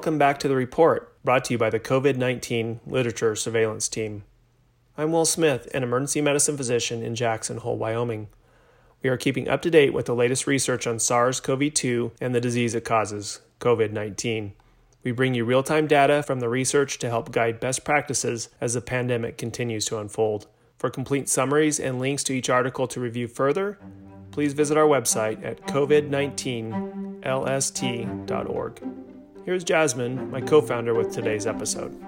welcome back to the report brought to you by the COVID 19 Literature Surveillance Team. I'm Will Smith, an emergency medicine physician in Jackson Hole, Wyoming. We are keeping up to date with the latest research on SARS CoV 2 and the disease it causes, COVID 19. We bring you real time data from the research to help guide best practices as the pandemic continues to unfold. For complete summaries and links to each article to review further, please visit our website at covid19lst.org. Here's Jasmine, my co founder, with today's episode.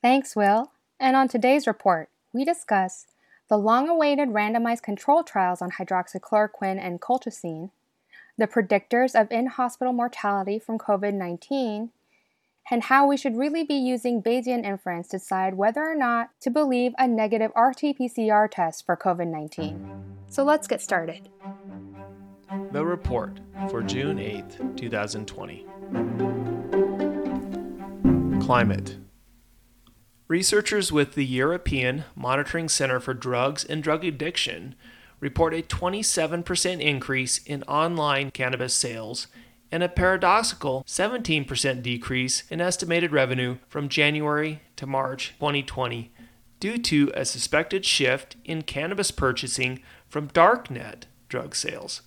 Thanks, Will. And on today's report, we discuss the long awaited randomized control trials on hydroxychloroquine and colchicine, the predictors of in hospital mortality from COVID 19, and how we should really be using Bayesian inference to decide whether or not to believe a negative RT PCR test for COVID 19. So let's get started. The report for June 8, 2020. Climate. Researchers with the European Monitoring Center for Drugs and Drug Addiction report a 27% increase in online cannabis sales and a paradoxical 17% decrease in estimated revenue from January to March 2020 due to a suspected shift in cannabis purchasing from darknet drug sales.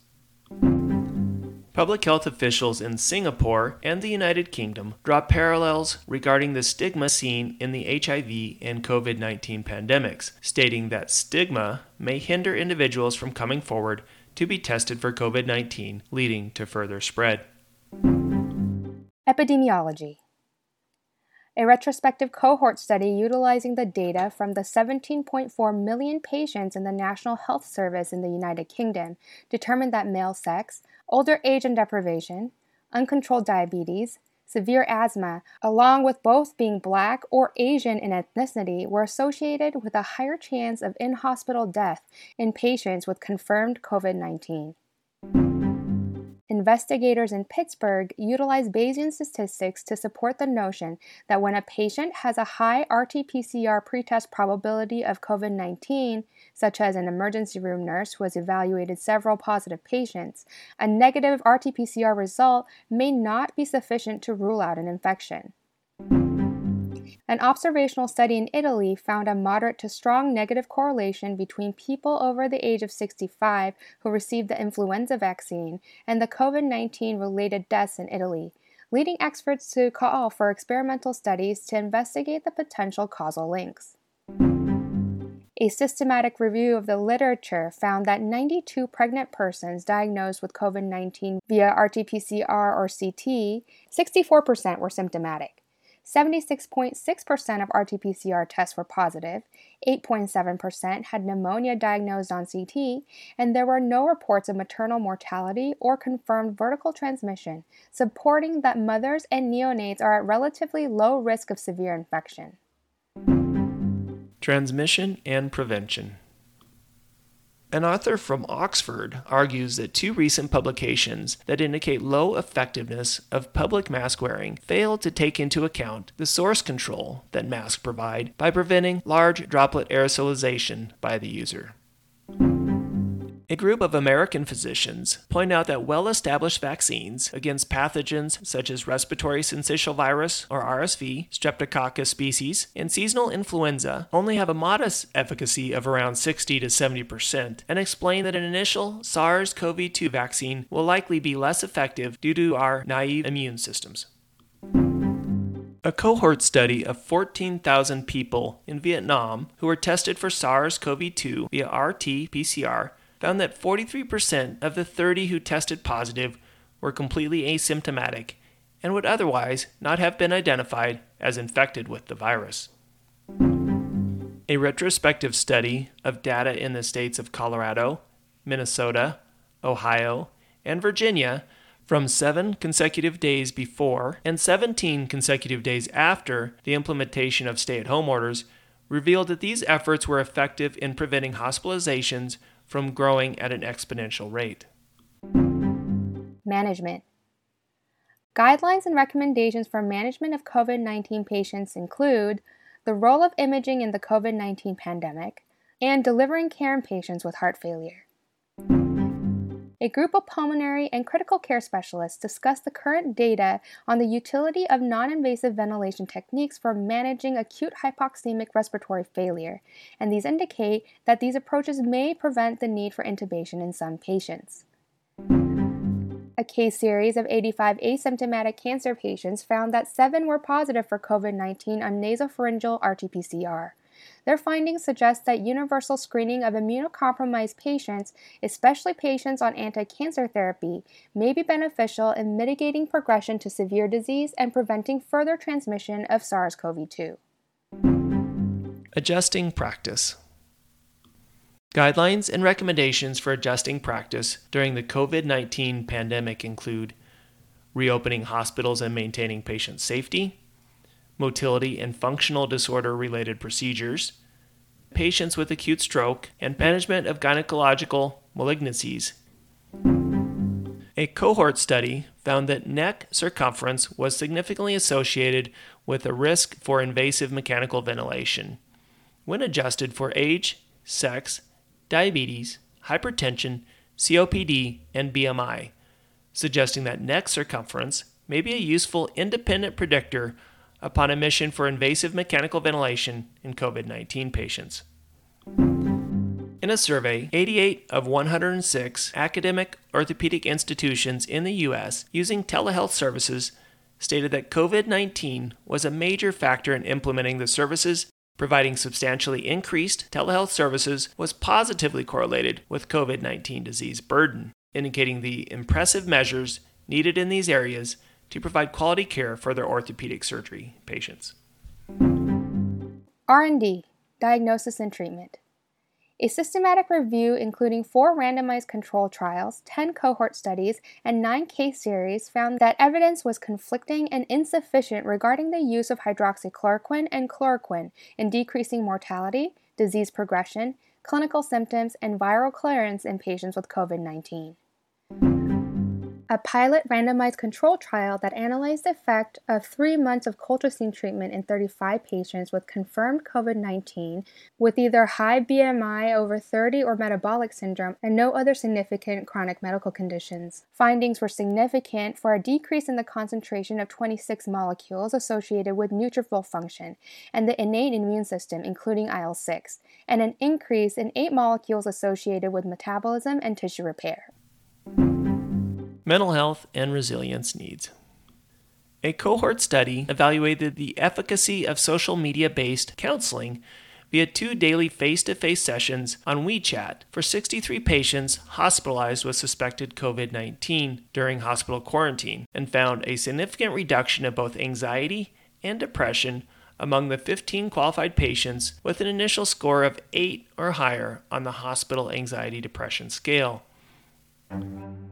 Public health officials in Singapore and the United Kingdom draw parallels regarding the stigma seen in the HIV and COVID 19 pandemics, stating that stigma may hinder individuals from coming forward to be tested for COVID 19, leading to further spread. Epidemiology a retrospective cohort study utilizing the data from the 17.4 million patients in the National Health Service in the United Kingdom determined that male sex, older age and deprivation, uncontrolled diabetes, severe asthma, along with both being black or Asian in ethnicity, were associated with a higher chance of in hospital death in patients with confirmed COVID 19 investigators in Pittsburgh utilized Bayesian statistics to support the notion that when a patient has a high RT PCR pretest probability of COVID 19, such as an emergency room nurse who has evaluated several positive patients, a negative RT PCR result may not be sufficient to rule out an infection. An observational study in Italy found a moderate to strong negative correlation between people over the age of 65 who received the influenza vaccine and the COVID 19 related deaths in Italy, leading experts to call for experimental studies to investigate the potential causal links. A systematic review of the literature found that 92 pregnant persons diagnosed with COVID 19 via RT PCR or CT, 64% were symptomatic. 76.6% of RT PCR tests were positive, 8.7% had pneumonia diagnosed on CT, and there were no reports of maternal mortality or confirmed vertical transmission, supporting that mothers and neonates are at relatively low risk of severe infection. Transmission and prevention. An author from Oxford argues that two recent publications that indicate low effectiveness of public mask wearing fail to take into account the source control that masks provide by preventing large droplet aerosolization by the user. A group of American physicians point out that well established vaccines against pathogens such as respiratory syncytial virus or RSV, Streptococcus species, and seasonal influenza only have a modest efficacy of around 60 to 70% and explain that an initial SARS CoV 2 vaccine will likely be less effective due to our naive immune systems. A cohort study of 14,000 people in Vietnam who were tested for SARS CoV 2 via RT PCR found that 43% of the 30 who tested positive were completely asymptomatic and would otherwise not have been identified as infected with the virus. A retrospective study of data in the states of Colorado, Minnesota, Ohio, and Virginia from seven consecutive days before and 17 consecutive days after the implementation of stay at home orders revealed that these efforts were effective in preventing hospitalizations from growing at an exponential rate. Management Guidelines and recommendations for management of COVID 19 patients include the role of imaging in the COVID 19 pandemic and delivering care in patients with heart failure. A group of pulmonary and critical care specialists discussed the current data on the utility of non invasive ventilation techniques for managing acute hypoxemic respiratory failure, and these indicate that these approaches may prevent the need for intubation in some patients. A case series of 85 asymptomatic cancer patients found that seven were positive for COVID 19 on nasopharyngeal RT PCR. Their findings suggest that universal screening of immunocompromised patients, especially patients on anti cancer therapy, may be beneficial in mitigating progression to severe disease and preventing further transmission of SARS CoV 2. Adjusting practice. Guidelines and recommendations for adjusting practice during the COVID 19 pandemic include reopening hospitals and maintaining patient safety, motility and functional disorder related procedures, patients with acute stroke, and management of gynecological malignancies. A cohort study found that neck circumference was significantly associated with a risk for invasive mechanical ventilation when adjusted for age, sex, diabetes, hypertension, COPD, and BMI, suggesting that neck circumference may be a useful independent predictor upon admission for invasive mechanical ventilation in COVID 19 patients. In a survey, 88 of 106 academic orthopedic institutions in the U.S. using telehealth services stated that COVID 19 was a major factor in implementing the services. Providing substantially increased telehealth services was positively correlated with COVID 19 disease burden, indicating the impressive measures needed in these areas to provide quality care for their orthopedic surgery patients. R&D, diagnosis and treatment. A systematic review including four randomized control trials, 10 cohort studies, and nine case series found that evidence was conflicting and insufficient regarding the use of hydroxychloroquine and chloroquine in decreasing mortality, disease progression, clinical symptoms, and viral clearance in patients with COVID 19 a pilot randomized control trial that analyzed the effect of three months of colchicine treatment in 35 patients with confirmed COVID 19 with either high BMI over 30 or metabolic syndrome and no other significant chronic medical conditions. Findings were significant for a decrease in the concentration of 26 molecules associated with neutrophil function and the innate immune system, including IL 6, and an increase in eight molecules associated with metabolism and tissue repair mental health, and resilience needs. A cohort study evaluated the efficacy of social media based counseling via two daily face to face sessions on WeChat for 63 patients hospitalized with suspected COVID 19 during hospital quarantine and found a significant reduction of both anxiety and depression among the 15 qualified patients with an initial score of 8 or higher on the hospital anxiety depression scale.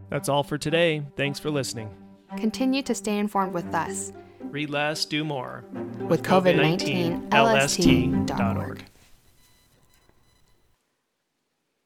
That's all for today. Thanks for listening. Continue to stay informed with us. Read less, do more. With COVID 19, LST.org.